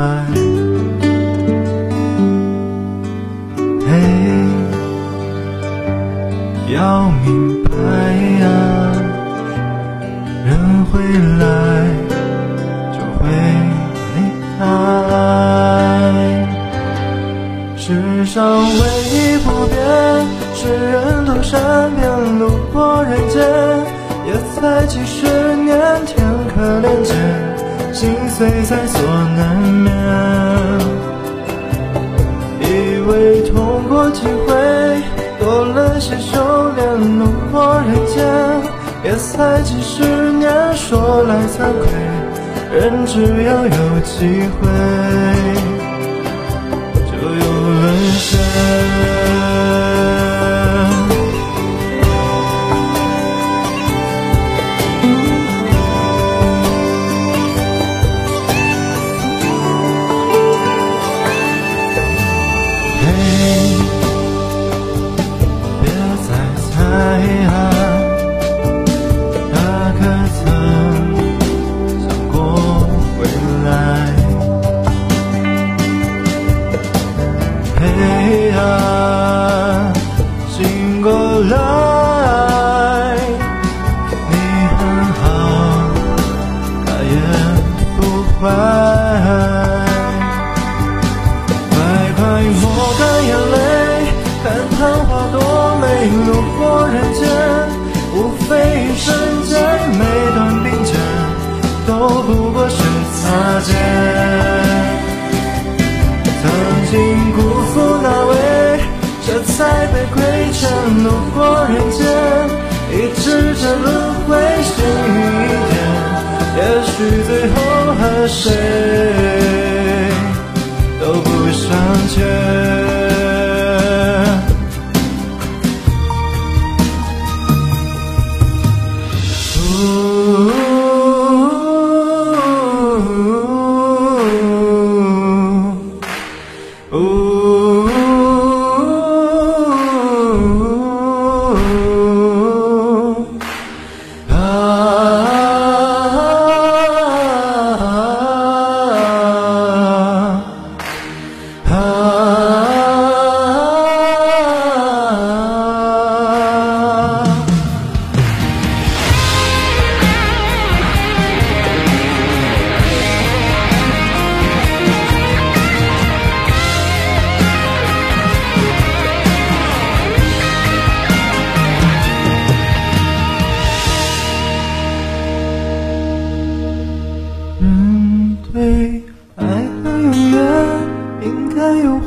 爱嘿要明白啊人会来就会离开世上唯一不变是人都善变路过人间也才几十年天可怜见。心碎在所难免。以为痛过几回，多了些修炼，路过人间，也才几十年，说来惭愧，人只要有机会。快，快快抹干眼泪，看昙花多美，路过人间，无非一瞬间，每段并肩，都不过是擦肩。曾经辜负那位，这才被亏欠，路过人间，一直这轮回，幸运一点，也许最后。和谁都不相欠。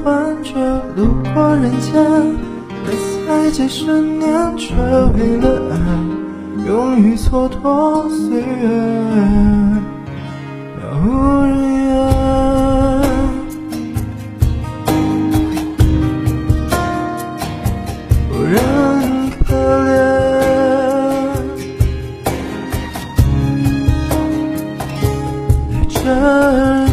幻觉，路过人间，活在几十年，却为了爱，勇于蹉跎岁月，渺无人烟，无人可怜，来真。